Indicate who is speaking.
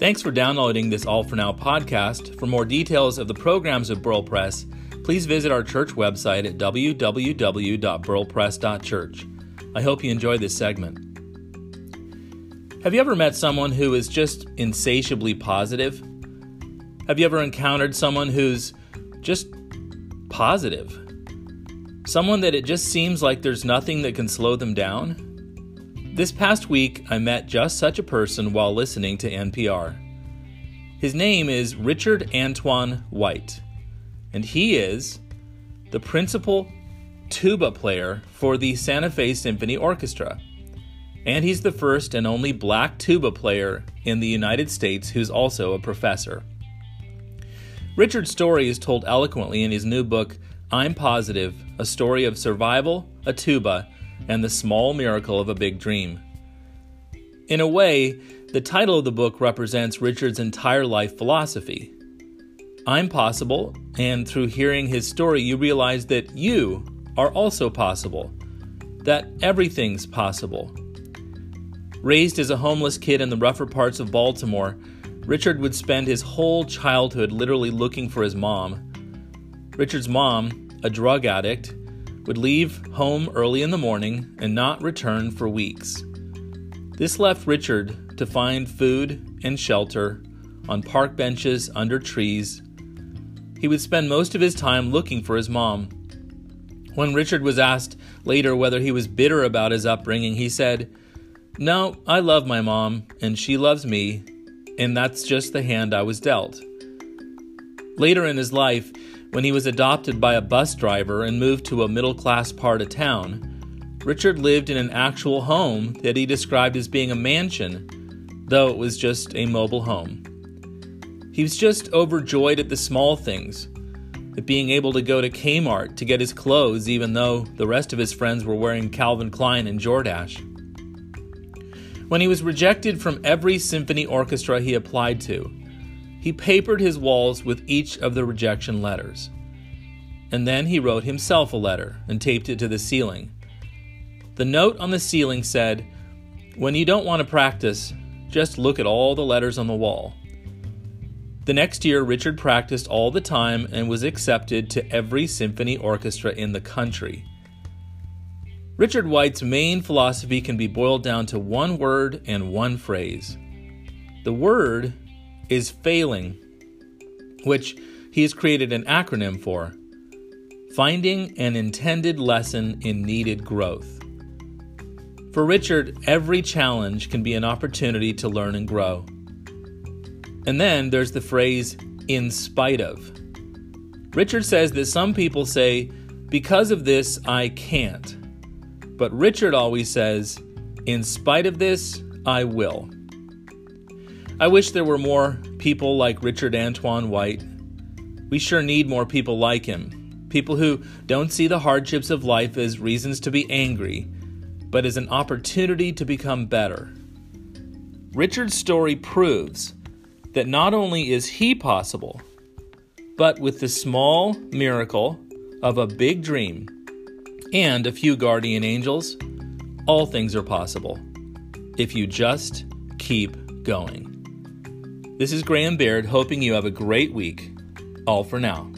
Speaker 1: Thanks for downloading this All for Now podcast. For more details of the programs of Burl Press, please visit our church website at www.burlpress.church. I hope you enjoy this segment. Have you ever met someone who is just insatiably positive? Have you ever encountered someone who's just positive? Someone that it just seems like there's nothing that can slow them down? This past week, I met just such a person while listening to NPR. His name is Richard Antoine White, and he is the principal tuba player for the Santa Fe Symphony Orchestra. And he's the first and only black tuba player in the United States who's also a professor. Richard's story is told eloquently in his new book, I'm Possible A Story of Survival, a Tuba, and the small miracle of a big dream. In a way, the title of the book represents Richard's entire life philosophy. I'm possible, and through hearing his story, you realize that you are also possible, that everything's possible. Raised as a homeless kid in the rougher parts of Baltimore, Richard would spend his whole childhood literally looking for his mom. Richard's mom, a drug addict, would leave home early in the morning and not return for weeks. This left Richard to find food and shelter on park benches under trees. He would spend most of his time looking for his mom. When Richard was asked later whether he was bitter about his upbringing, he said, No, I love my mom, and she loves me, and that's just the hand I was dealt. Later in his life, when he was adopted by a bus driver and moved to a middle class part of town, Richard lived in an actual home that he described as being a mansion, though it was just a mobile home. He was just overjoyed at the small things, at being able to go to Kmart to get his clothes, even though the rest of his friends were wearing Calvin Klein and Jordache. When he was rejected from every symphony orchestra he applied to, he papered his walls with each of the rejection letters. And then he wrote himself a letter and taped it to the ceiling. The note on the ceiling said, When you don't want to practice, just look at all the letters on the wall. The next year, Richard practiced all the time and was accepted to every symphony orchestra in the country. Richard White's main philosophy can be boiled down to one word and one phrase. The word is failing, which he has created an acronym for Finding an Intended Lesson in Needed Growth. For Richard, every challenge can be an opportunity to learn and grow. And then there's the phrase, in spite of. Richard says that some people say, because of this, I can't. But Richard always says, in spite of this, I will. I wish there were more people like Richard Antoine White. We sure need more people like him. People who don't see the hardships of life as reasons to be angry, but as an opportunity to become better. Richard's story proves that not only is he possible, but with the small miracle of a big dream and a few guardian angels, all things are possible if you just keep going. This is Graham Baird, hoping you have a great week. All for now.